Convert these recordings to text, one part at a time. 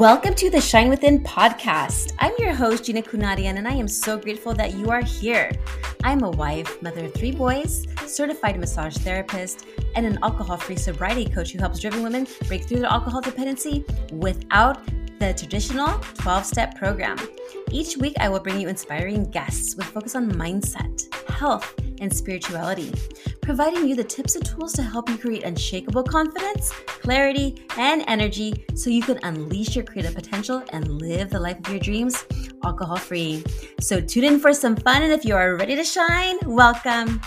Welcome to the Shine Within podcast. I'm your host, Gina Kunadian, and I am so grateful that you are here. I'm a wife, mother of three boys, certified massage therapist, and an alcohol free sobriety coach who helps driven women break through their alcohol dependency without the traditional 12 step program. Each week, I will bring you inspiring guests with focus on mindset, health, and spirituality, providing you the tips and tools to help you create unshakable confidence, clarity, and energy so you can unleash your creative potential and live the life of your dreams alcohol free. So, tune in for some fun, and if you are ready to shine, welcome.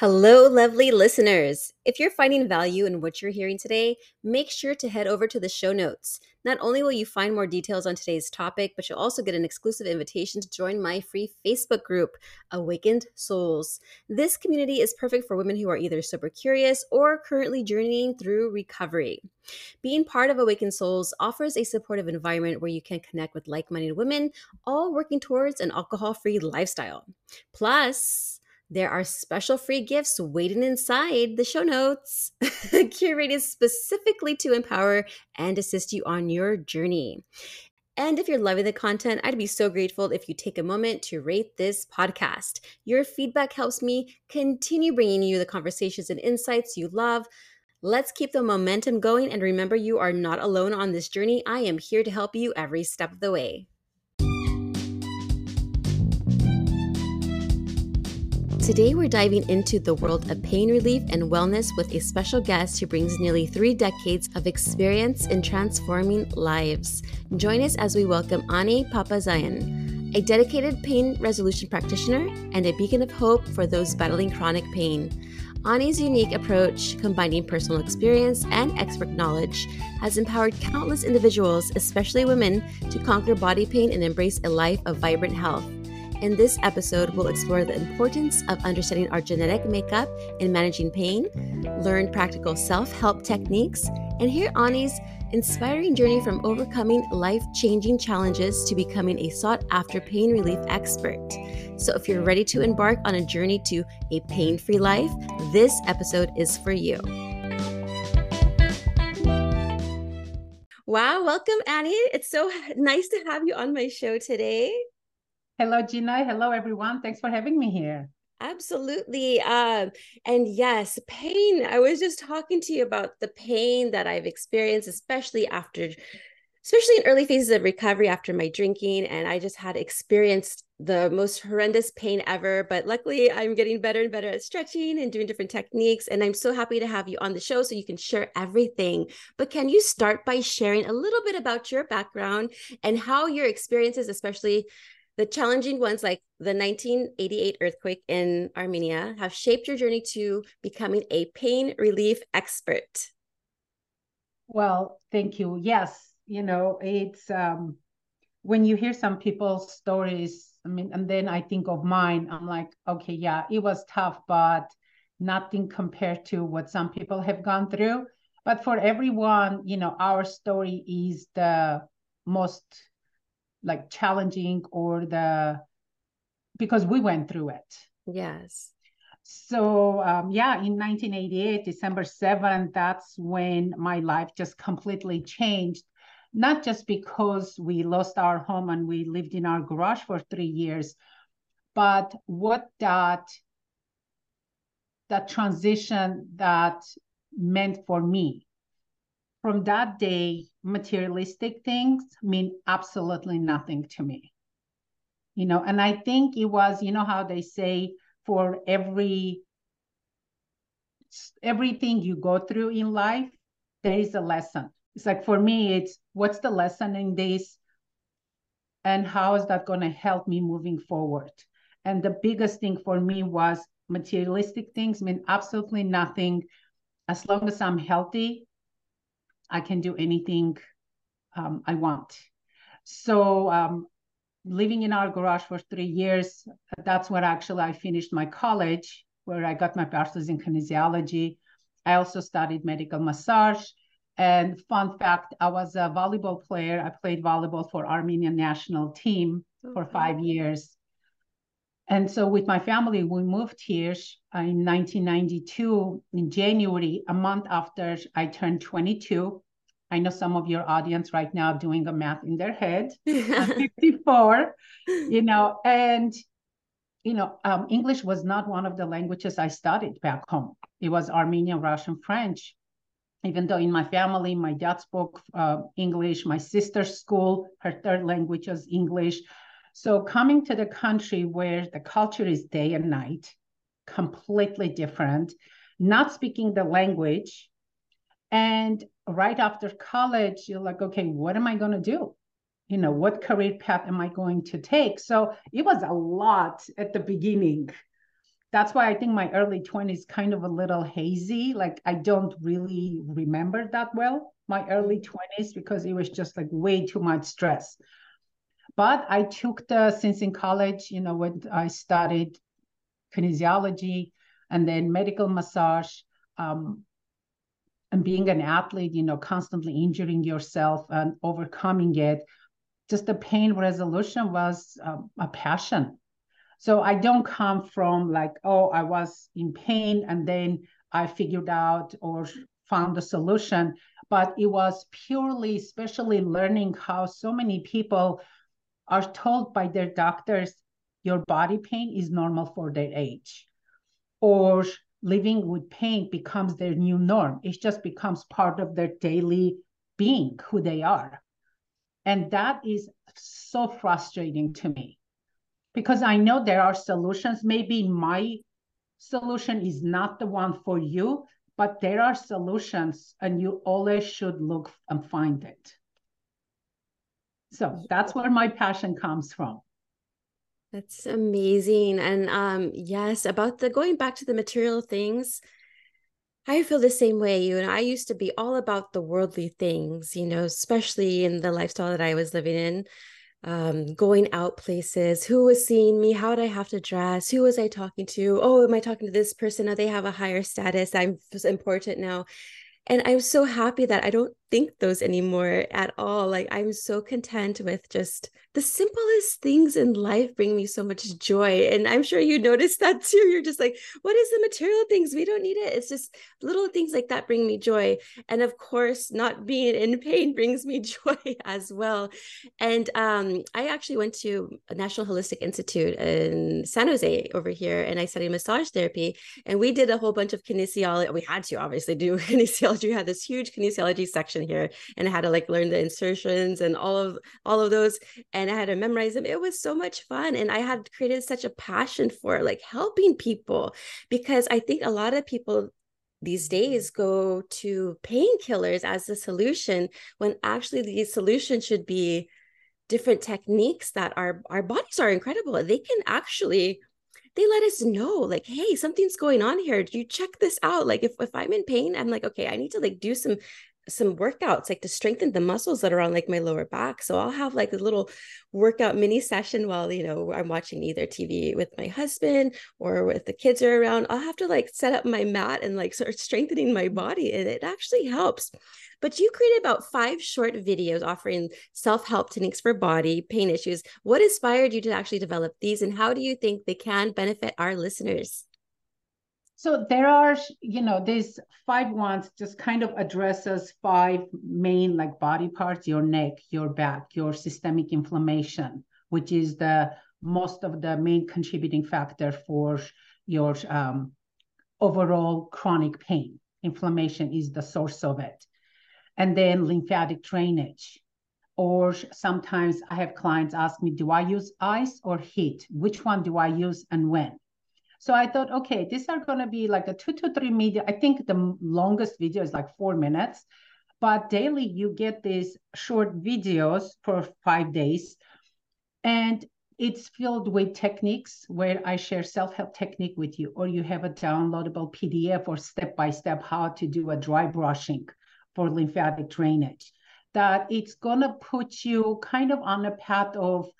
Hello, lovely listeners. If you're finding value in what you're hearing today, make sure to head over to the show notes. Not only will you find more details on today's topic, but you'll also get an exclusive invitation to join my free Facebook group, Awakened Souls. This community is perfect for women who are either sober curious or currently journeying through recovery. Being part of Awakened Souls offers a supportive environment where you can connect with like minded women, all working towards an alcohol free lifestyle. Plus, there are special free gifts waiting inside the show notes, curated specifically to empower and assist you on your journey. And if you're loving the content, I'd be so grateful if you take a moment to rate this podcast. Your feedback helps me continue bringing you the conversations and insights you love. Let's keep the momentum going and remember you are not alone on this journey. I am here to help you every step of the way. Today, we're diving into the world of pain relief and wellness with a special guest who brings nearly three decades of experience in transforming lives. Join us as we welcome Ani Papazyan, a dedicated pain resolution practitioner and a beacon of hope for those battling chronic pain. Ani's unique approach, combining personal experience and expert knowledge, has empowered countless individuals, especially women, to conquer body pain and embrace a life of vibrant health. In this episode, we'll explore the importance of understanding our genetic makeup in managing pain, learn practical self help techniques, and hear Ani's inspiring journey from overcoming life changing challenges to becoming a sought after pain relief expert. So, if you're ready to embark on a journey to a pain free life, this episode is for you. Wow, welcome, Ani. It's so nice to have you on my show today. Hello, Gina. Hello, everyone. Thanks for having me here. Absolutely. Um, and yes, pain. I was just talking to you about the pain that I've experienced, especially after, especially in early phases of recovery after my drinking. And I just had experienced the most horrendous pain ever. But luckily, I'm getting better and better at stretching and doing different techniques. And I'm so happy to have you on the show so you can share everything. But can you start by sharing a little bit about your background and how your experiences, especially the challenging ones, like the 1988 earthquake in Armenia, have shaped your journey to becoming a pain relief expert. Well, thank you. Yes, you know, it's um, when you hear some people's stories, I mean, and then I think of mine, I'm like, okay, yeah, it was tough, but nothing compared to what some people have gone through. But for everyone, you know, our story is the most like challenging or the because we went through it. Yes. So um, yeah in 1988 december 7th that's when my life just completely changed. Not just because we lost our home and we lived in our garage for three years but what that that transition that meant for me. From that day, materialistic things mean absolutely nothing to me. You know, and I think it was, you know, how they say for every everything you go through in life, there is a lesson. It's like for me, it's what's the lesson in this? And how is that going to help me moving forward? And the biggest thing for me was materialistic things mean absolutely nothing. As long as I'm healthy, I can do anything um, I want. So um, living in our garage for three years, that's where actually I finished my college, where I got my bachelor's in kinesiology. I also studied medical massage. And fun fact, I was a volleyball player. I played volleyball for Armenian national team for five years. And so with my family, we moved here in 1992 in January, a month after I turned 22. I know some of your audience right now doing a math in their head. I'm 54, you know, and you know, um, English was not one of the languages I studied back home. It was Armenian, Russian, French. Even though in my family, my dad spoke uh, English, my sister's school, her third language was English. So coming to the country where the culture is day and night, completely different, not speaking the language, and right after college, you're like, okay, what am I going to do? You know, what career path am I going to take? So it was a lot at the beginning. That's why I think my early 20s kind of a little hazy. Like I don't really remember that well, my early mm-hmm. 20s, because it was just like way too much stress. But I took the, since in college, you know, when I studied kinesiology and then medical massage, um, and being an athlete, you know, constantly injuring yourself and overcoming it, just the pain resolution was um, a passion. So I don't come from like, oh, I was in pain and then I figured out or found a solution, but it was purely, especially learning how so many people are told by their doctors your body pain is normal for their age or living with pain becomes their new norm. It just becomes part of their daily being, who they are. And that is so frustrating to me because I know there are solutions. Maybe my solution is not the one for you, but there are solutions and you always should look and find it. So that's where my passion comes from. That's amazing. And um yes, about the going back to the material things, I feel the same way you and I used to be all about the worldly things, you know, especially in the lifestyle that I was living in. Um, going out places, who was seeing me, how did I have to dress, who was I talking to? Oh, am I talking to this person? Oh, they have a higher status. I'm important now. And I'm so happy that I don't think those anymore at all. Like I'm so content with just the simplest things in life bring me so much joy. And I'm sure you noticed that too. You're just like, what is the material things? We don't need it. It's just little things like that bring me joy. And of course, not being in pain brings me joy as well. And um, I actually went to a National Holistic Institute in San Jose over here, and I studied massage therapy. And we did a whole bunch of kinesiology. We had to obviously do kinesiology. We had this huge kinesiology section here and I had to like learn the insertions and all of all of those and I had to memorize them. It was so much fun and I had created such a passion for like helping people because I think a lot of people these days go to painkillers as the solution when actually the solution should be different techniques that our our bodies are incredible they can actually they let us know like hey something's going on here. Do you check this out? Like if, if i'm in pain i'm like okay i need to like do some some workouts like to strengthen the muscles that are on like my lower back. So I'll have like a little workout mini session while, you know, I'm watching either TV with my husband or with the kids are around. I'll have to like set up my mat and like start strengthening my body. And it actually helps. But you created about five short videos offering self help techniques for body pain issues. What inspired you to actually develop these and how do you think they can benefit our listeners? So there are, you know, these five ones just kind of addresses five main like body parts, your neck, your back, your systemic inflammation, which is the most of the main contributing factor for your um, overall chronic pain. Inflammation is the source of it. And then lymphatic drainage. Or sometimes I have clients ask me, do I use ice or heat? Which one do I use and when? So I thought, okay, these are going to be like a two to three media. I think the longest video is like four minutes, but daily you get these short videos for five days. And it's filled with techniques where I share self-help technique with you, or you have a downloadable PDF or step-by-step how to do a dry brushing for lymphatic drainage. That it's gonna put you kind of on a path of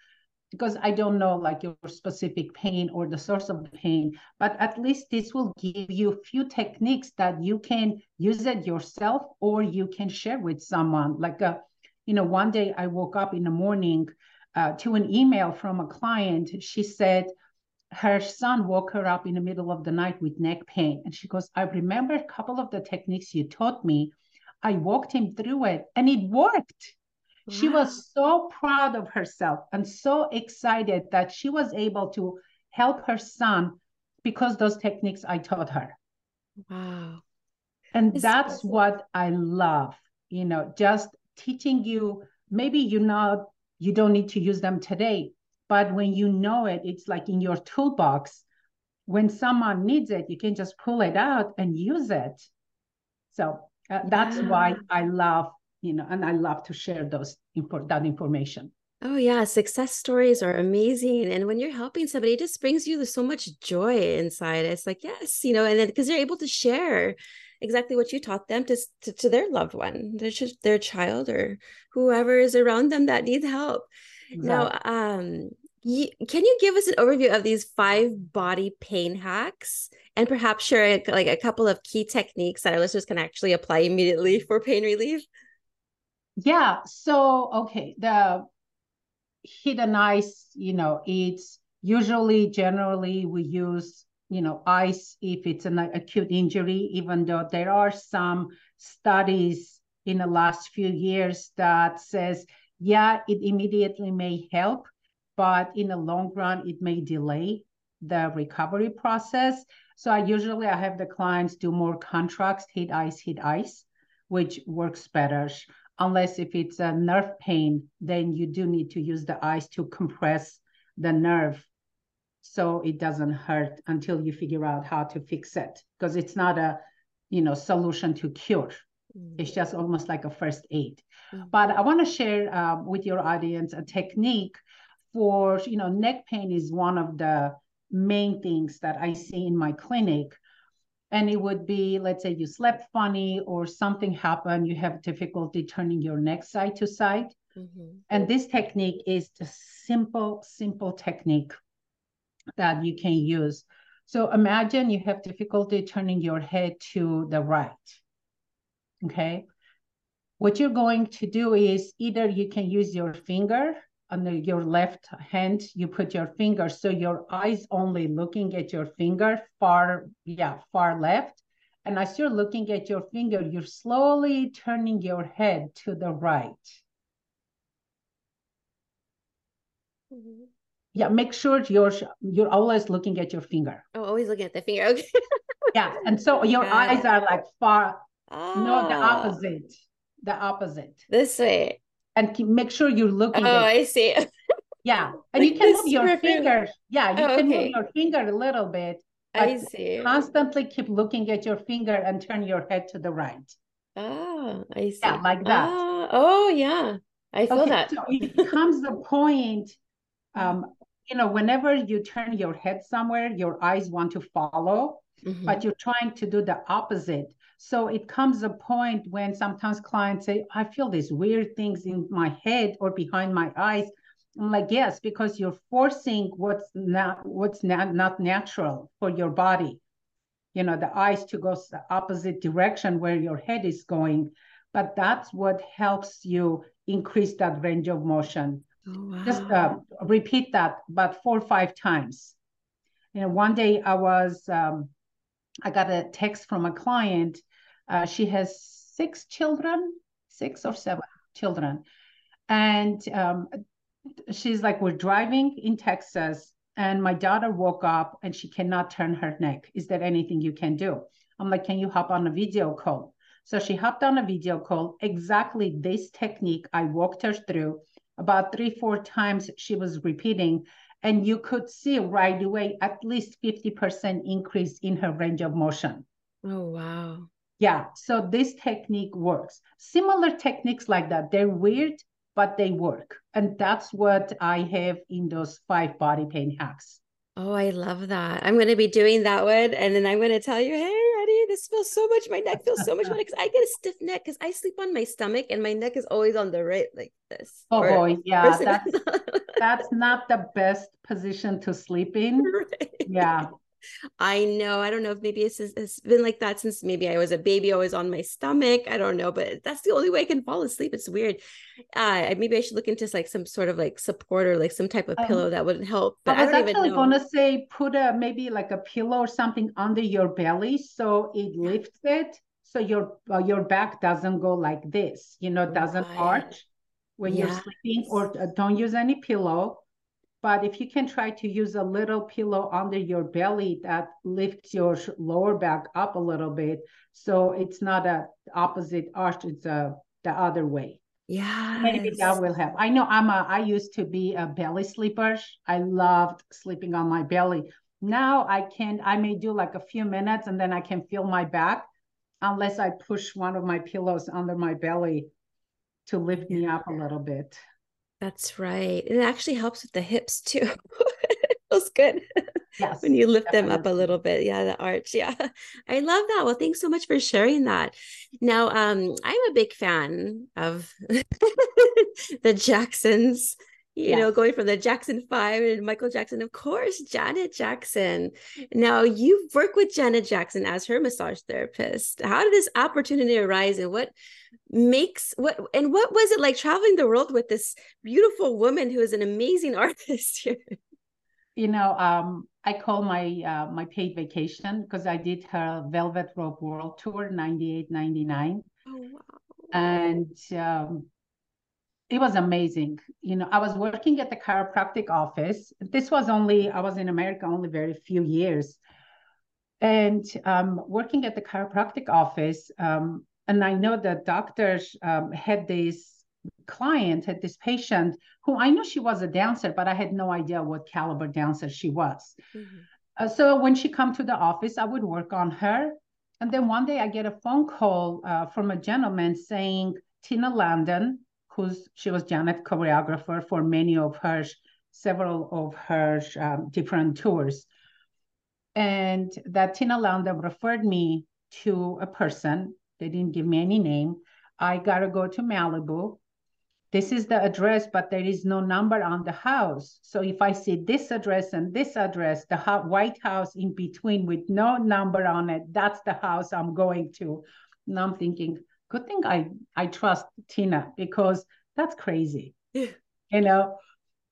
because I don't know like your specific pain or the source of the pain, but at least this will give you a few techniques that you can use it yourself or you can share with someone. Like, a, uh, you know, one day I woke up in the morning uh, to an email from a client. She said, her son woke her up in the middle of the night with neck pain. And she goes, I remember a couple of the techniques you taught me. I walked him through it and it worked. She was so proud of herself and so excited that she was able to help her son because those techniques I taught her. Wow. And it's that's awesome. what I love, you know, just teaching you. Maybe you know you don't need to use them today, but when you know it, it's like in your toolbox. When someone needs it, you can just pull it out and use it. So uh, that's yeah. why I love, you know, and I love to share those that information. Oh yeah, success stories are amazing. And when you're helping somebody, it just brings you so much joy inside. It's like, yes, you know, and then because they're able to share exactly what you taught them to, to, to their loved one, their, their child or whoever is around them that needs help. Exactly. Now, um, you, can you give us an overview of these five body pain hacks and perhaps share a, like a couple of key techniques that our listeners can actually apply immediately for pain relief? Yeah. So, okay. The hidden ice, you know, it's usually generally we use, you know, ice if it's an acute injury, even though there are some studies in the last few years that says, yeah, it immediately may help, but in the long run, it may delay the recovery process. So I usually I have the clients do more contrast, hit ice, hit ice, which works better unless if it's a nerve pain, then you do need to use the ice to compress the nerve so it doesn't hurt until you figure out how to fix it because it's not a you know solution to cure mm-hmm. it's just almost like a first aid mm-hmm. but i want to share uh, with your audience a technique for you know neck pain is one of the main things that i see in my clinic and it would be let's say you slept funny or something happened you have difficulty turning your neck side to side. Mm-hmm. and this technique is a simple simple technique that you can use. So imagine you have difficulty turning your head to the right okay? What you're going to do is either you can use your finger under your left hand, you put your finger so your eyes only looking at your finger far, yeah, far left. And as you're looking at your finger, you're slowly turning your head to the right. Mm-hmm. Yeah, make sure you're you're always looking at your finger. Oh, always looking at the finger. Okay. yeah, and so your eyes are like far. No, the ah. opposite. The opposite. This way and keep, make sure you're looking. Oh, I see. yeah, and like you can move your finger. Yeah, you oh, can okay. move your finger a little bit. I see. Constantly keep looking at your finger and turn your head to the right. Oh, I see. Yeah, like that. Oh, oh yeah. I feel okay, that. so it comes the point, um, you know, whenever you turn your head somewhere, your eyes want to follow, mm-hmm. but you're trying to do the opposite. So it comes a point when sometimes clients say, I feel these weird things in my head or behind my eyes. I'm like, yes, because you're forcing what's not what's not, not natural for your body. You know, the eyes to go the opposite direction where your head is going. But that's what helps you increase that range of motion. Oh, wow. Just uh, repeat that about four or five times. You know, one day I was um, I got a text from a client uh, she has six children, six or seven children. And um, she's like, We're driving in Texas, and my daughter woke up and she cannot turn her neck. Is there anything you can do? I'm like, Can you hop on a video call? So she hopped on a video call. Exactly this technique I walked her through about three, four times. She was repeating, and you could see right away at least 50% increase in her range of motion. Oh, wow. Yeah, so this technique works. Similar techniques like that, they're weird, but they work. And that's what I have in those five body pain hacks. Oh, I love that. I'm going to be doing that one. And then I'm going to tell you, hey, Eddie, this feels so much. My neck feels so much better because I get a stiff neck because I sleep on my stomach and my neck is always on the right, like this. Oh, or, boy. Yeah. That's, that's not the best position to sleep in. Right. Yeah. I know. I don't know if maybe it's, it's been like that since maybe I was a baby, always on my stomach. I don't know, but that's the only way I can fall asleep. It's weird. Uh, maybe I should look into like some sort of like support or like some type of pillow um, that would help. But I was I actually going to say put a maybe like a pillow or something under your belly so it lifts it, so your uh, your back doesn't go like this. You know, doesn't right. arch when yes. you're sleeping, or uh, don't use any pillow but if you can try to use a little pillow under your belly that lifts your lower back up a little bit, so it's not a opposite arch, it's a the other way. Yeah, maybe that will help. I know I'm a. I used to be a belly sleeper. I loved sleeping on my belly. Now I can. I may do like a few minutes and then I can feel my back, unless I push one of my pillows under my belly to lift me up a little bit. That's right. It actually helps with the hips too. it feels good. Yes. when you lift definitely. them up a little bit. Yeah, the arch. Yeah. I love that. Well, thanks so much for sharing that. Now, um, I'm a big fan of the Jacksons you yes. know, going from the Jackson Five and Michael Jackson, of course, Janet Jackson. Now, you work with Janet Jackson as her massage therapist. How did this opportunity arise, and what makes what and what was it like traveling the world with this beautiful woman who is an amazing artist here? You know, um, I call my uh, my paid vacation because I did her Velvet Rope World Tour 98, 99. Oh, wow. And um, it was amazing. You know, I was working at the chiropractic office. This was only, I was in America only very few years. And um, working at the chiropractic office, um, and I know the doctors um, had this client, had this patient who I knew she was a dancer, but I had no idea what caliber dancer she was. Mm-hmm. Uh, so when she come to the office, I would work on her. And then one day I get a phone call uh, from a gentleman saying, Tina Landon, who's she was Janet choreographer for many of her several of her um, different tours. And that Tina Landon referred me to a person. They didn't give me any name. I gotta go to Malibu. This is the address, but there is no number on the house. So if I see this address and this address, the White House in between with no number on it, that's the house I'm going to. And I'm thinking, good thing I I trust Tina because that's crazy. you know.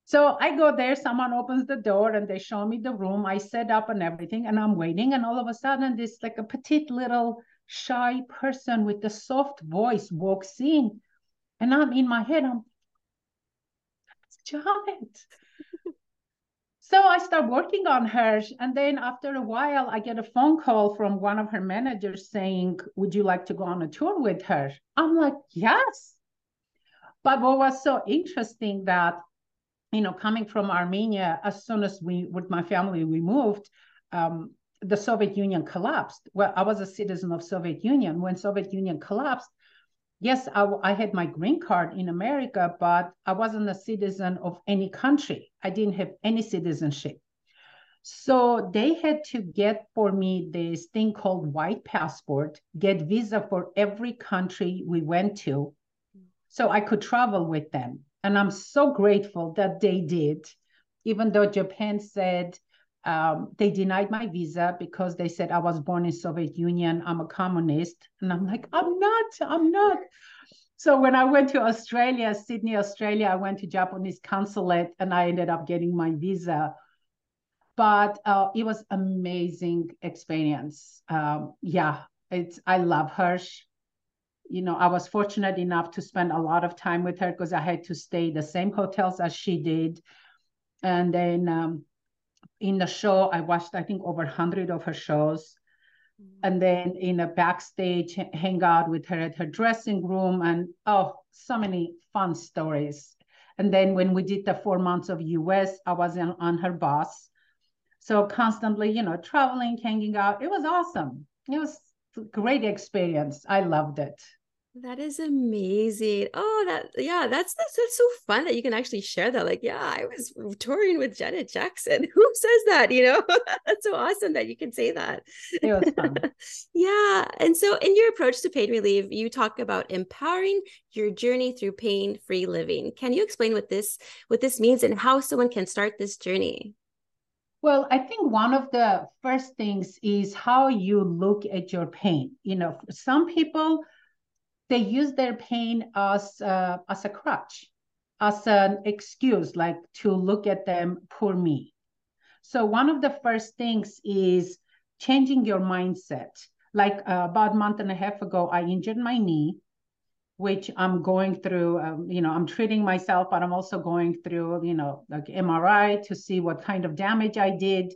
So I go there, someone opens the door and they show me the room. I set up and everything, and I'm waiting. And all of a sudden, this like a petite little shy person with a soft voice walks in. And I'm in my head, I'm that's Janet. So I start working on her. And then after a while, I get a phone call from one of her managers saying, Would you like to go on a tour with her? I'm like, Yes. But what was so interesting that, you know, coming from Armenia, as soon as we, with my family, we moved, um, the Soviet Union collapsed. Well, I was a citizen of Soviet Union. When Soviet Union collapsed, yes, I, I had my green card in America, but I wasn't a citizen of any country. I didn't have any citizenship. So they had to get for me this thing called white passport, get visa for every country we went to, so I could travel with them. And I'm so grateful that they did, even though Japan said um, they denied my visa because they said I was born in Soviet Union, I'm a communist. And I'm like, I'm not, I'm not. So when I went to Australia, Sydney, Australia, I went to Japanese consulate and I ended up getting my visa. But uh, it was amazing experience. Um, yeah, it's I love her you know, I was fortunate enough to spend a lot of time with her because I had to stay the same hotels as she did. And then um, in the show, I watched, I think, over 100 of her shows. Mm-hmm. And then in a backstage, hang out with her at her dressing room. And oh, so many fun stories. And then when we did the four months of US, I was in, on her bus. So constantly, you know, traveling, hanging out. It was awesome. It was great experience. I loved it. That is amazing. Oh, that yeah, that's, that's that's so fun that you can actually share that. Like, yeah, I was touring with Janet Jackson. Who says that? You know, that's so awesome that you can say that. It was fun. yeah. And so in your approach to pain relief, you talk about empowering your journey through pain-free living. Can you explain what this what this means and how someone can start this journey? Well, I think one of the first things is how you look at your pain. You know, some people they use their pain as uh, as a crutch, as an excuse, like to look at them, poor me. So one of the first things is changing your mindset. Like uh, about a month and a half ago, I injured my knee, which I'm going through. Um, you know, I'm treating myself, but I'm also going through, you know, like MRI to see what kind of damage I did.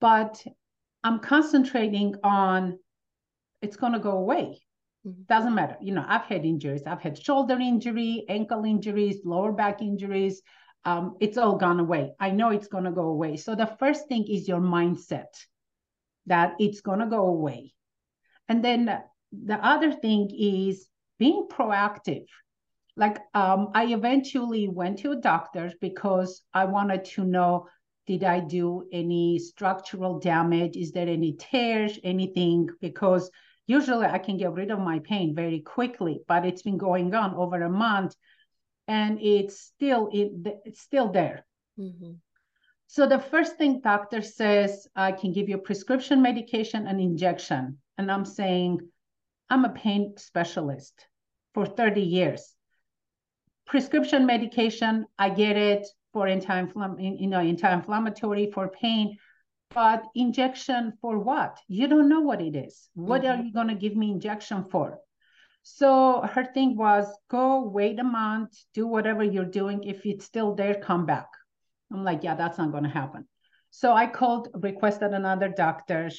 But I'm concentrating on it's going to go away. Doesn't matter. You know, I've had injuries. I've had shoulder injury, ankle injuries, lower back injuries. Um, it's all gone away. I know it's going to go away. So the first thing is your mindset that it's going to go away. And then the other thing is being proactive. Like um, I eventually went to a doctor because I wanted to know did I do any structural damage? Is there any tears, anything? Because usually I can get rid of my pain very quickly, but it's been going on over a month and it's still it, it's still there. Mm-hmm. So the first thing doctor says, I can give you prescription medication and injection. And I'm saying, I'm a pain specialist for 30 years. Prescription medication, I get it for anti-inflammatory, you know, anti-inflammatory for pain, but injection for what? You don't know what it is. What mm-hmm. are you going to give me injection for? So her thing was go wait a month, do whatever you're doing. If it's still there, come back. I'm like, yeah, that's not going to happen. So I called, requested another doctor,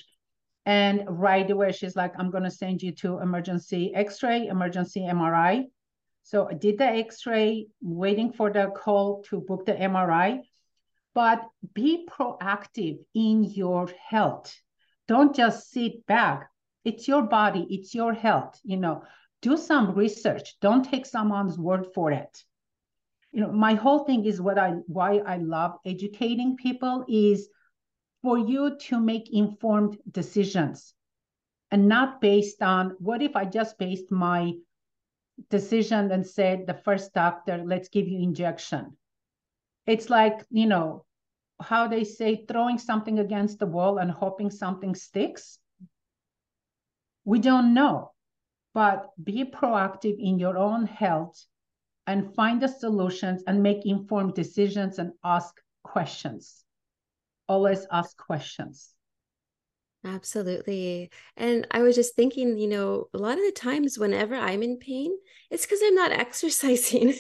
and right away she's like, I'm going to send you to emergency X-ray, emergency MRI. So I did the X-ray, waiting for the call to book the MRI. But be proactive in your health. Don't just sit back. It's your body, it's your health. You know, do some research. Don't take someone's word for it you know my whole thing is what i why i love educating people is for you to make informed decisions and not based on what if i just based my decision and said the first doctor let's give you injection it's like you know how they say throwing something against the wall and hoping something sticks we don't know but be proactive in your own health and find the solutions and make informed decisions and ask questions. Always ask questions. Absolutely. And I was just thinking, you know, a lot of the times whenever I'm in pain, it's because I'm not exercising.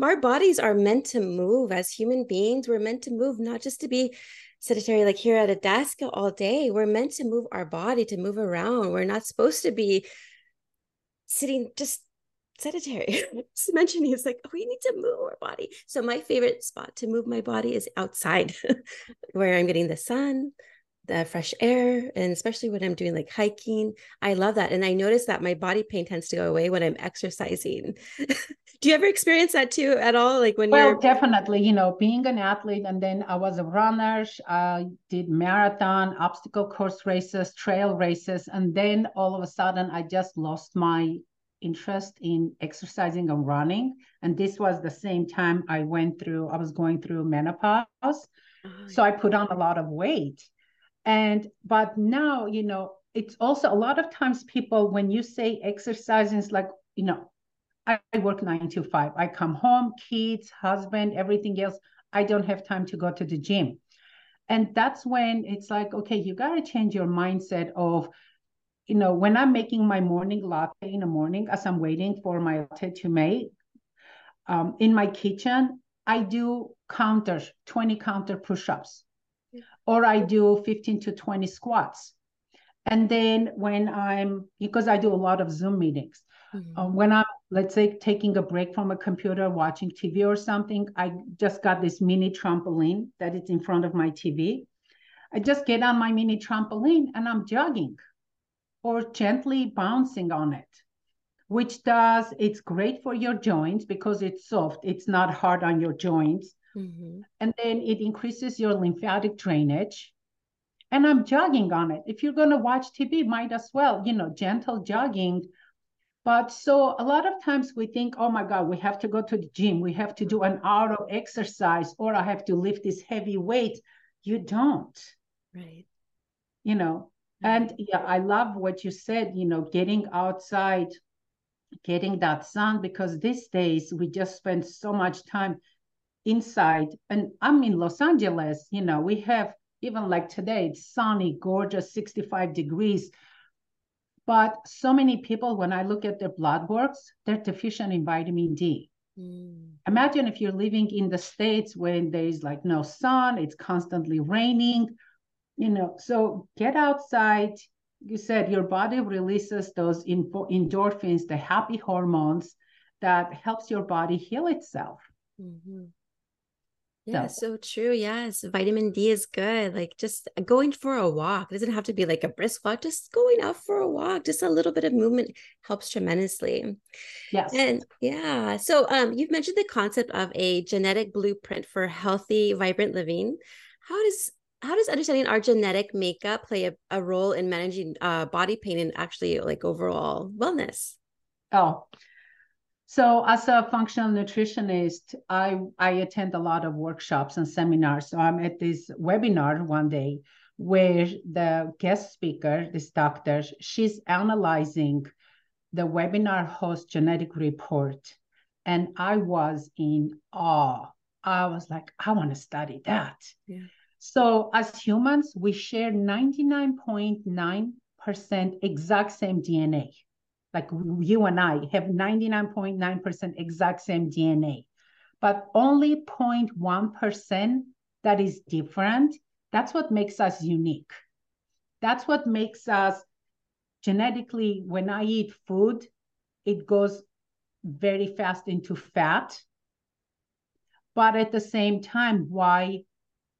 Our bodies are meant to move as human beings. We're meant to move, not just to be sedentary, like here at a desk all day. We're meant to move our body, to move around. We're not supposed to be sitting just sedentary. Just mentioning it's like, oh, we need to move our body. So my favorite spot to move my body is outside, where I'm getting the sun, the fresh air, and especially when I'm doing like hiking. I love that. And I notice that my body pain tends to go away when I'm exercising. Do you ever experience that too at all? Like when well, you're definitely, you know, being an athlete and then I was a runner, I did marathon, obstacle course races, trail races, and then all of a sudden I just lost my interest in exercising and running. And this was the same time I went through, I was going through menopause. Oh, so I put on a lot of weight. And, but now, you know, it's also a lot of times people, when you say exercising, it's like, you know, I, I work nine to five. I come home, kids, husband, everything else. I don't have time to go to the gym. And that's when it's like, okay, you got to change your mindset of, you know, when I'm making my morning latte in the morning, as I'm waiting for my latte to make, um, in my kitchen, I do counters, 20 counter push-ups, or I do 15 to 20 squats. And then when I'm, because I do a lot of Zoom meetings, mm-hmm. uh, when I'm, let's say, taking a break from a computer, watching TV or something, I just got this mini trampoline that is in front of my TV. I just get on my mini trampoline and I'm jogging or gently bouncing on it, which does, it's great for your joints because it's soft, it's not hard on your joints. Mm-hmm. And then it increases your lymphatic drainage. And I'm jogging on it. If you're going to watch TV, might as well, you know, gentle jogging. But so a lot of times we think, oh my God, we have to go to the gym. We have to do an hour of exercise, or I have to lift this heavy weight. you don't. Right. You know, and yeah, I love what you said, you know, getting outside, getting that sun, because these days we just spend so much time inside. And I'm in Los Angeles, you know, we have even like today, it's sunny, gorgeous, 65 degrees. But so many people, when I look at their blood works, they're deficient in vitamin D. Mm. Imagine if you're living in the States when there's like no sun, it's constantly raining, you know. So get outside. You said your body releases those endorphins, the happy hormones that helps your body heal itself. Mm-hmm. Yeah, so. so true. Yes, vitamin D is good. Like just going for a walk. It doesn't have to be like a brisk walk. Just going out for a walk, just a little bit of movement helps tremendously. Yes. And yeah, so um, you've mentioned the concept of a genetic blueprint for healthy, vibrant living. How does how does understanding our genetic makeup play a, a role in managing uh, body pain and actually like overall wellness? Oh, so as a functional nutritionist, I, I attend a lot of workshops and seminars. So I'm at this webinar one day where the guest speaker, this doctor, she's analyzing the webinar host genetic report. And I was in awe. I was like, I want to study that. Yeah. So as humans, we share 99.9% exact same DNA like you and I have 99.9% exact same DNA, but only 0.1% that is different. That's what makes us unique. That's what makes us genetically, when I eat food, it goes very fast into fat. But at the same time, why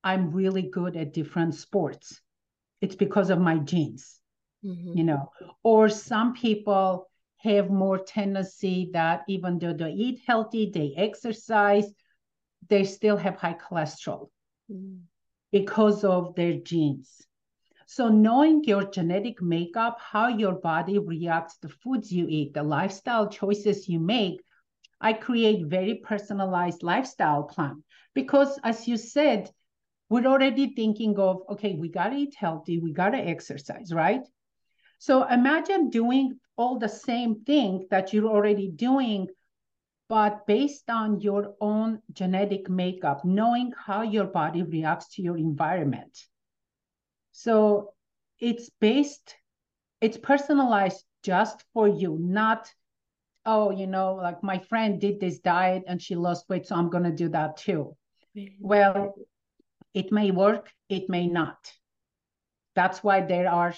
I'm really good at different sports. It's because of my genes mm-hmm. you know or some people have more tendency that even though they eat healthy they exercise they still have high cholesterol mm-hmm. because of their genes so knowing your genetic makeup how your body reacts to foods you eat the lifestyle choices you make i create very personalized lifestyle plan because as you said we're already thinking of okay we got to eat healthy we got to exercise right so imagine doing all the same thing that you're already doing, but based on your own genetic makeup, knowing how your body reacts to your environment. So it's based, it's personalized just for you, not, oh, you know, like my friend did this diet and she lost weight, so I'm going to do that too. Mm-hmm. Well, it may work, it may not. That's why there are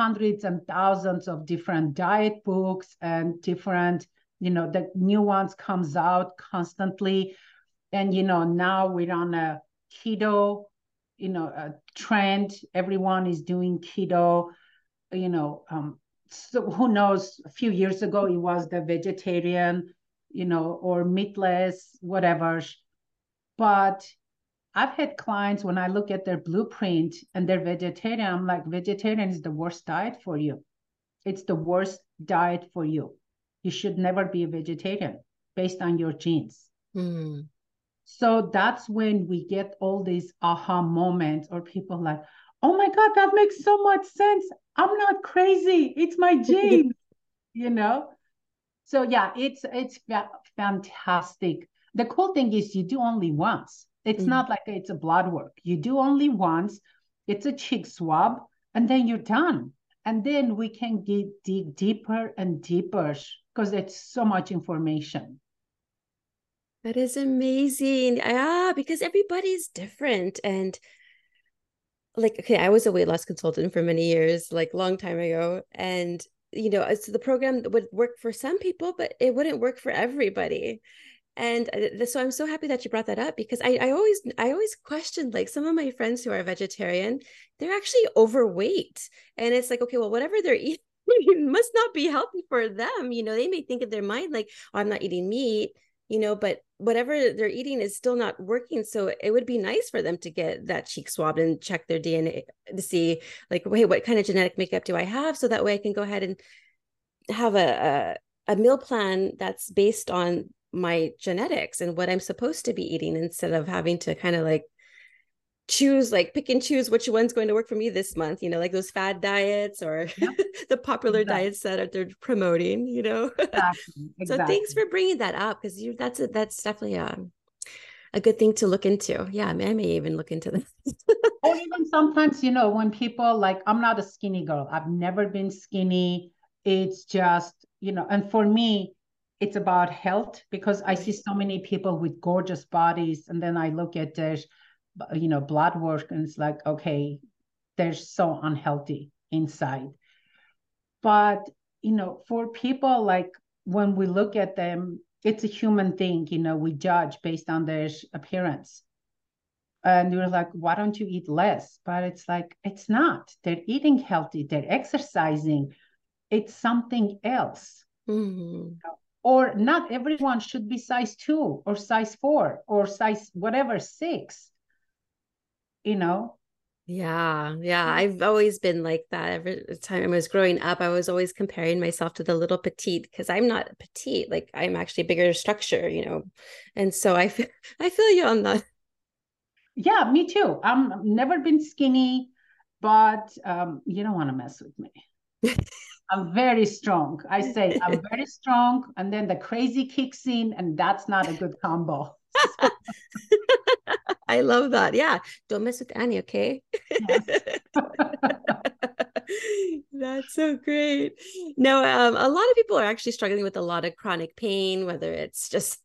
hundreds and thousands of different diet books and different you know the new ones comes out constantly. And you know now we're on a keto you know a trend. Everyone is doing keto you know um so who knows? A few years ago it was the vegetarian you know or meatless whatever. But I've had clients when I look at their blueprint and they're vegetarian, I'm like, vegetarian is the worst diet for you. It's the worst diet for you. You should never be a vegetarian based on your genes. Mm. So that's when we get all these aha moments, or people like, oh my God, that makes so much sense. I'm not crazy. It's my genes, you know? So yeah, it's it's fantastic. The cool thing is you do only once it's mm not like it's a blood work. You do only once, it's a cheek swab, and then you're done. And then we can get dig deeper and deeper because it's so much information. That is amazing. Yeah, because everybody's different. And like, okay, I was a weight loss consultant for many years, like long time ago. And you know, so the program would work for some people, but it wouldn't work for everybody and uh, so i'm so happy that you brought that up because I, I always i always questioned like some of my friends who are vegetarian they're actually overweight. And it's like okay well whatever they're eating must not be healthy for them. You know they may think in their mind like oh, i'm not eating meat you know but whatever they're eating is still not working. So it would be nice for them to get that cheek swabbed and check their dna to see like hey what kind of genetic makeup do i have? So that way i can go ahead and have a, a, a meal plan that's based on my genetics and what I'm supposed to be eating instead of having to kind of like choose like pick and choose which one's going to work for me this month you know like those fad diets or yep. the popular exactly. diets that they're promoting you know exactly. Exactly. so thanks for bringing that up because you that's a, that's definitely a a good thing to look into yeah I, I may even look into this or even sometimes you know when people like i'm not a skinny girl i've never been skinny it's just you know and for me it's about health because i see so many people with gorgeous bodies and then i look at their you know blood work and it's like okay they're so unhealthy inside. But you know for people like when we look at them it's a human thing you know we judge based on their appearance. And you're like why don't you eat less? But it's like it's not. They're eating healthy. They're exercising. It's something else. Mm-hmm. Or not everyone should be size two or size four or size whatever six you know? Yeah yeah i've always been like that. Every time i was growing up i was always comparing myself to the little petite because i'm not petite like i'm actually bigger structure you know? And so i feel i feel you on that. Yeah me too. I'm never been skinny but um you don't want to mess with me i'm very strong i say i'm very strong and then the crazy kicks in and that's not a good combo I love that. Yeah. Don't mess with Ani, okay? That's so great. Now, um, a lot of people are actually struggling with a lot of chronic pain, whether it's just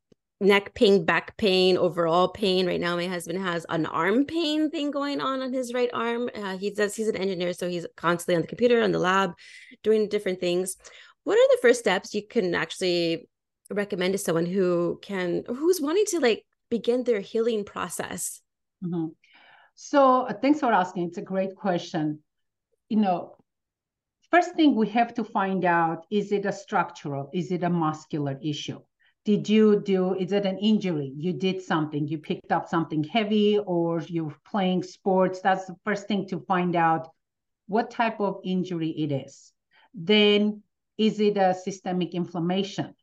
neck pain, back pain, overall pain. Right now, my husband has an arm pain thing going on on his right arm. Uh, he does. He's an engineer, so he's constantly on the computer, on the lab, doing different things. What are the first steps you can actually recommend to someone who can who's wanting to like begin their healing process? Mm-hmm. So uh, thanks for asking. It's a great question. You know, first thing we have to find out is it a structural, is it a muscular issue? Did you do, is it an injury? You did something, you picked up something heavy or you're playing sports. That's the first thing to find out what type of injury it is. Then, is it a systemic inflammation?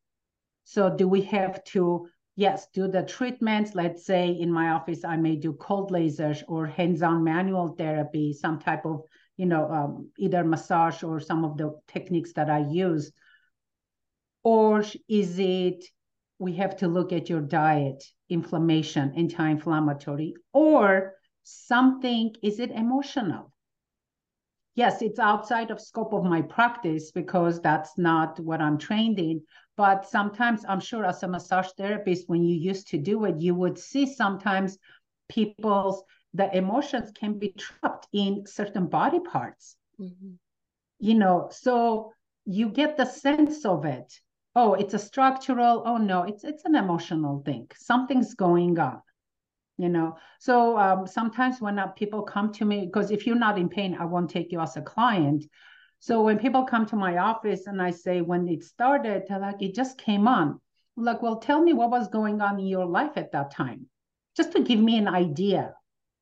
So, do we have to yes, do the treatments. Let's say in my office, I may do cold lasers or hands-on manual therapy, some type of, you know, um, either massage or some of the techniques that I use. Or is it we have to look at your diet, inflammation, anti-inflammatory, or something, is it emotional? Yes, it's outside of scope of my practice because that's not what I'm trained in, but sometimes I'm sure as a massage therapist, when you used to do it, you would see sometimes people's the emotions can be trapped in certain body parts. Mm-hmm. You know, so you get the sense of it. Oh, it's a structural. Oh no, it's it's an emotional thing. Something's going on. You know, so um, sometimes when uh, people come to me, because if you're not in pain, I won't take you as a client. So when people come to my office and I say, when it started, like, it just came on. I'm like, well, tell me what was going on in your life at that time, just to give me an idea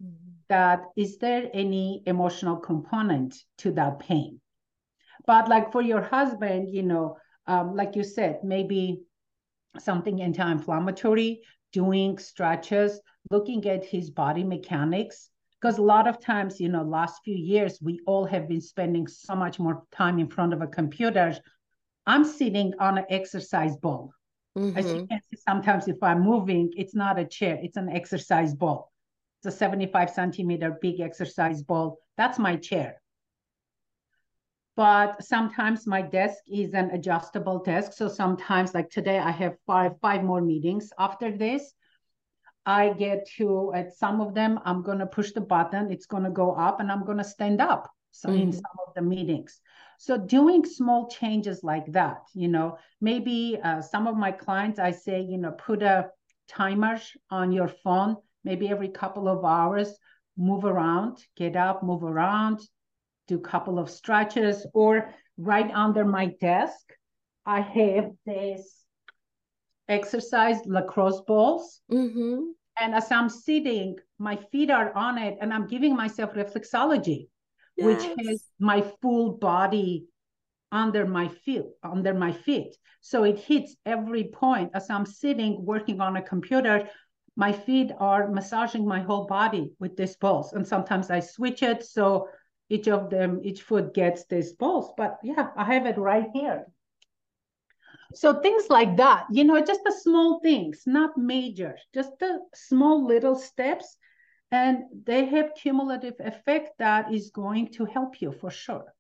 mm-hmm. that is there any emotional component to that pain? But like for your husband, you know, um, like you said, maybe something anti-inflammatory, doing stretches, looking at his body mechanics, because a lot of times you know last few years we all have been spending so much more time in front of a computer. I'm sitting on an exercise ball. Mm-hmm. as you mm-hmm. can see sometimes if i'm moving it's not a chair it's an exercise ball. It's a 75 centimeter big exercise ball. That's my chair but sometimes my desk is an adjustable desk so sometimes like today i have five five more meetings after this I get to, at some of them, I'm going to push the button, it's going to go up, and I'm going to stand up so mm-hmm. in some of the meetings. So doing small changes like that, you know, maybe uh, some of my clients, I say, you know, put a timer on your phone, maybe every couple of hours, move around, get up, move around, do a couple of stretches, or right under my desk, I have this exercise lacrosse balls. Mm-hmm. And as I'm sitting, my feet are on it and I'm giving myself reflexology, yes. which has my full body under my feet, under my feet. So it hits every point as I'm sitting working on a computer. my feet are massaging my whole body with these balls And sometimes I switch it so each of them, each foot gets this pulse. But yeah, I have it right here. So things like that, you know, just the small things, not major, just the small little steps. And they have cumulative effect that is going to help you for sure.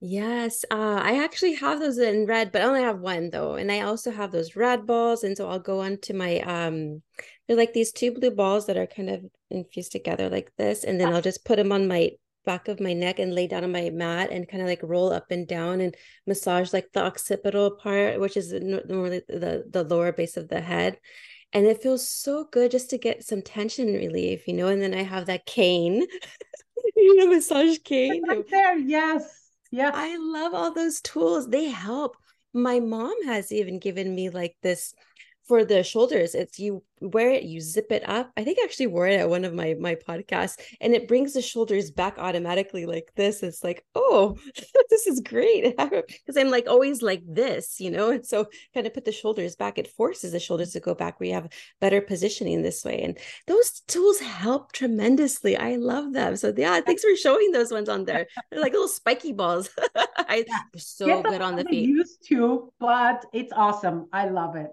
Yes, uh, I actually have those in red, but I only have one though. And I also have those red balls. And so I'll go on to my um they're like these two blue balls that are kind of infused together like this. And then I'll just put them on my back of my neck and lay down on my mat and kind of like roll up and down and massage like the occipital part, which is normally the the lower base of the head. And it feels so good just to get some tension relief, you know. And then I have that cane, you know, massage cane. Right there, yes yeah. I love all those tools. They help. My mom has even given me like this for the shoulders. It's you wear it, you zip it up. I think I actually wore it at one of my my podcasts, and it brings the shoulders back automatically like this. It's like, oh, this is great because I'm like always like this, you know. And so kind of put the shoulders back. It forces the shoulders to go back where you have better positioning this way. And those tools help tremendously. I love them. So yeah, thanks for showing those ones on there. They're like little spiky balls. I, they're so good on the feet. Used to, but it's awesome. I love it.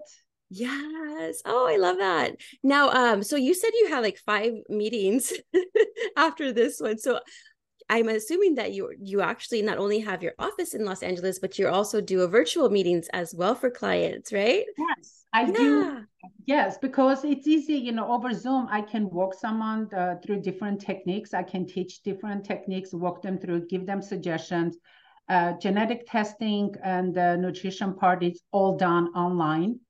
Yes. Oh, I love that. Now, um, so you said you had like five meetings after this one. So I'm assuming that you you actually not only have your office in Los Angeles, but you also do a virtual meetings as well for clients, right? Yes, I yeah. do. Yes, because it's easy, you know, over Zoom, I can walk someone uh, through different techniques. I can teach different techniques, walk them through, give them suggestions. Uh, genetic testing and the nutrition part is all done online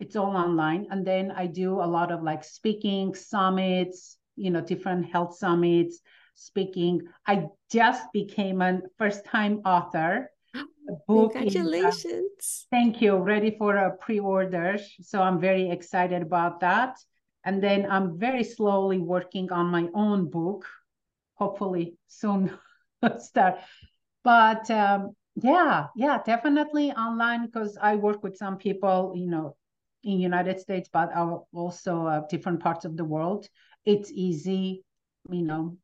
it's all online. And then i do a lot of like speaking summits you know different health summits speaking. I just became a first time author book congratulations. Is, uh, thank you. Ready for a pre-order so i'm very excited about that. And then i'm very slowly working on my own book hopefully soon start. But um, yeah yeah definitely online because i work with some people you know in United States, but also uh, different parts of the world. It's easy, you know.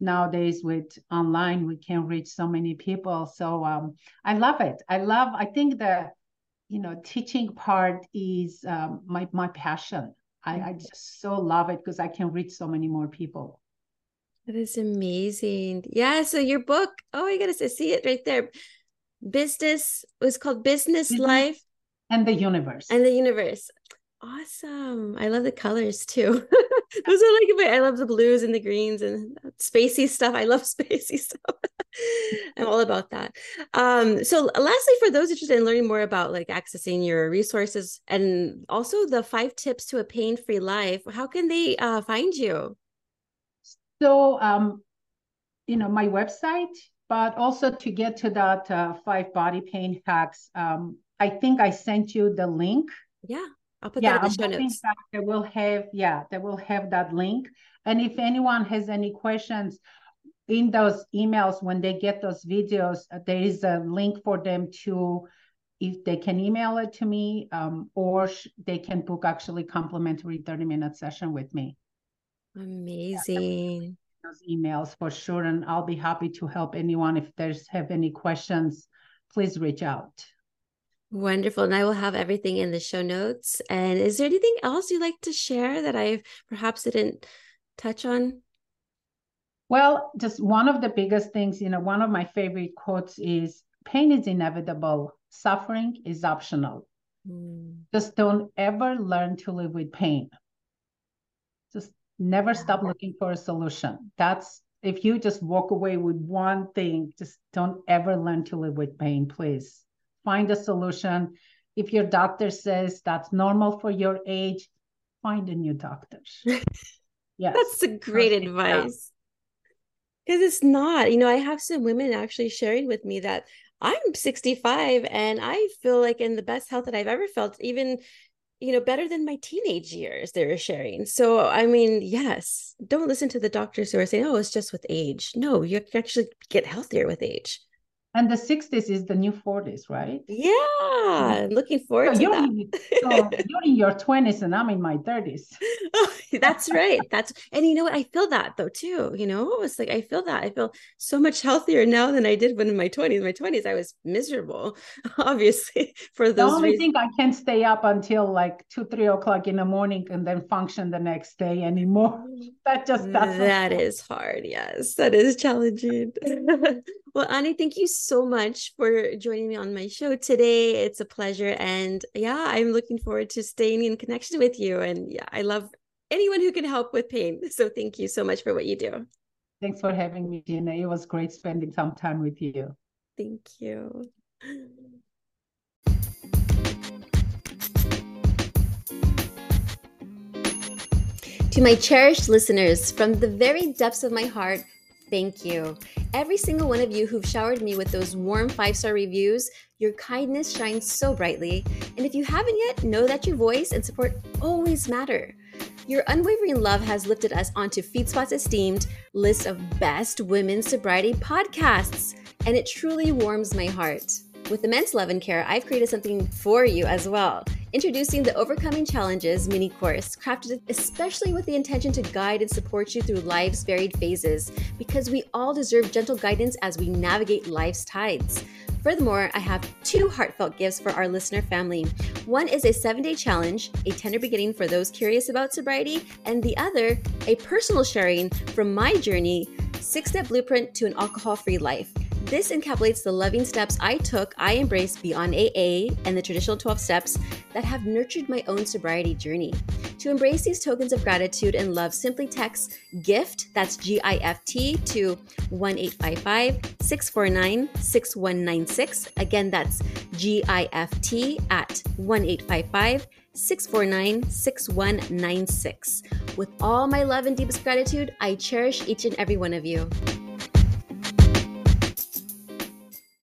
Nowadays, with online, we can reach so many people. So um, I love it. I love. I think the, you know, teaching part is um, my my passion. I, I just so love it because I can reach so many more people. That is amazing. Yeah. So your book, oh, I gotta see it right there. Business was called Business mm-hmm. Life and the universe. And the universe. Awesome. I love the colors too. Those are like my i love the blues and the greens and spacey stuff. I love spacey stuff. I'm all about that. Um so lastly for those interested in learning more about like accessing your resources and also the five tips to a pain-free life how can they uh, find you? So um you know my website but also to get to that uh, five body pain hacks um, I think I sent you the link. Yeah, I'll put yeah, that in the show notes. That they will have, yeah, they will have that link. And if anyone has any questions in those emails when they get those videos, uh, there is a link for them to if they can email it to me um, or they can book actually complimentary 30 minute session with me amazing yeah, those emails for sure and i'll be happy to help anyone if there's have any questions please reach out Wonderful. And I will have everything in the show notes. And is there anything else you'd like to share that I perhaps didn't touch on? Well, just one of the biggest things, you know, one of my favorite quotes is pain is inevitable, suffering is optional. Mm. Just don't ever learn to live with pain. Just never stop looking for a solution. That's if you just walk away with one thing, just don't ever learn to live with pain, please find a solution. If your doctor says that's normal for your age, find a new doctor. yes. That's a great advice. Because it's not, you know, I have some women actually sharing with me that I'm 65 and I feel like in the best health that I've ever felt, even you know better than my teenage years they were sharing so i mean yes don't listen to the doctors who are saying oh it's just with age no you actually get healthier with age And the 60s is the new 40s, right? Yeah, looking forward so to you're that. In, so you're in your 20s and I'm in my 30s. that's right. That's and you know what? I feel that though too. You know, it's like I feel that I feel so much healthier now than I did when in my 20s. My 20s, I was miserable, obviously, for those. The only reasons. thing I can't stay up until like two, three o'clock in the morning and then function the next day anymore. That just doesn't. That is hard. Yes, that is challenging. Well, Ani, thank you so much for joining me on my show today. It's a pleasure. And yeah, I'm looking forward to staying in connection with you. And yeah, I love anyone who can help with pain. So thank you so much for what you do. Thanks for having me, Gina. It was great spending some time with you. Thank you. To my cherished listeners, from the very depths of my heart, thank you. Every single one of you who've showered me with those warm five star reviews, your kindness shines so brightly. And if you haven't yet, know that your voice and support always matter. Your unwavering love has lifted us onto FeedSpot's esteemed list of best women's sobriety podcasts, and it truly warms my heart. With immense love and care, I've created something for you as well. Introducing the Overcoming Challenges mini course, crafted especially with the intention to guide and support you through life's varied phases, because we all deserve gentle guidance as we navigate life's tides. Furthermore, I have two heartfelt gifts for our listener family. One is a seven day challenge, a tender beginning for those curious about sobriety, and the other, a personal sharing from my journey, six step blueprint to an alcohol free life. This encapsulates the loving steps I took, I embraced beyond AA and the traditional 12 steps that have nurtured my own sobriety journey. To embrace these tokens of gratitude and love, simply text GIFT, that's G I F T, to 1 855 649 6196. Again, that's G I F T at 1 855 649 6196. With all my love and deepest gratitude, I cherish each and every one of you.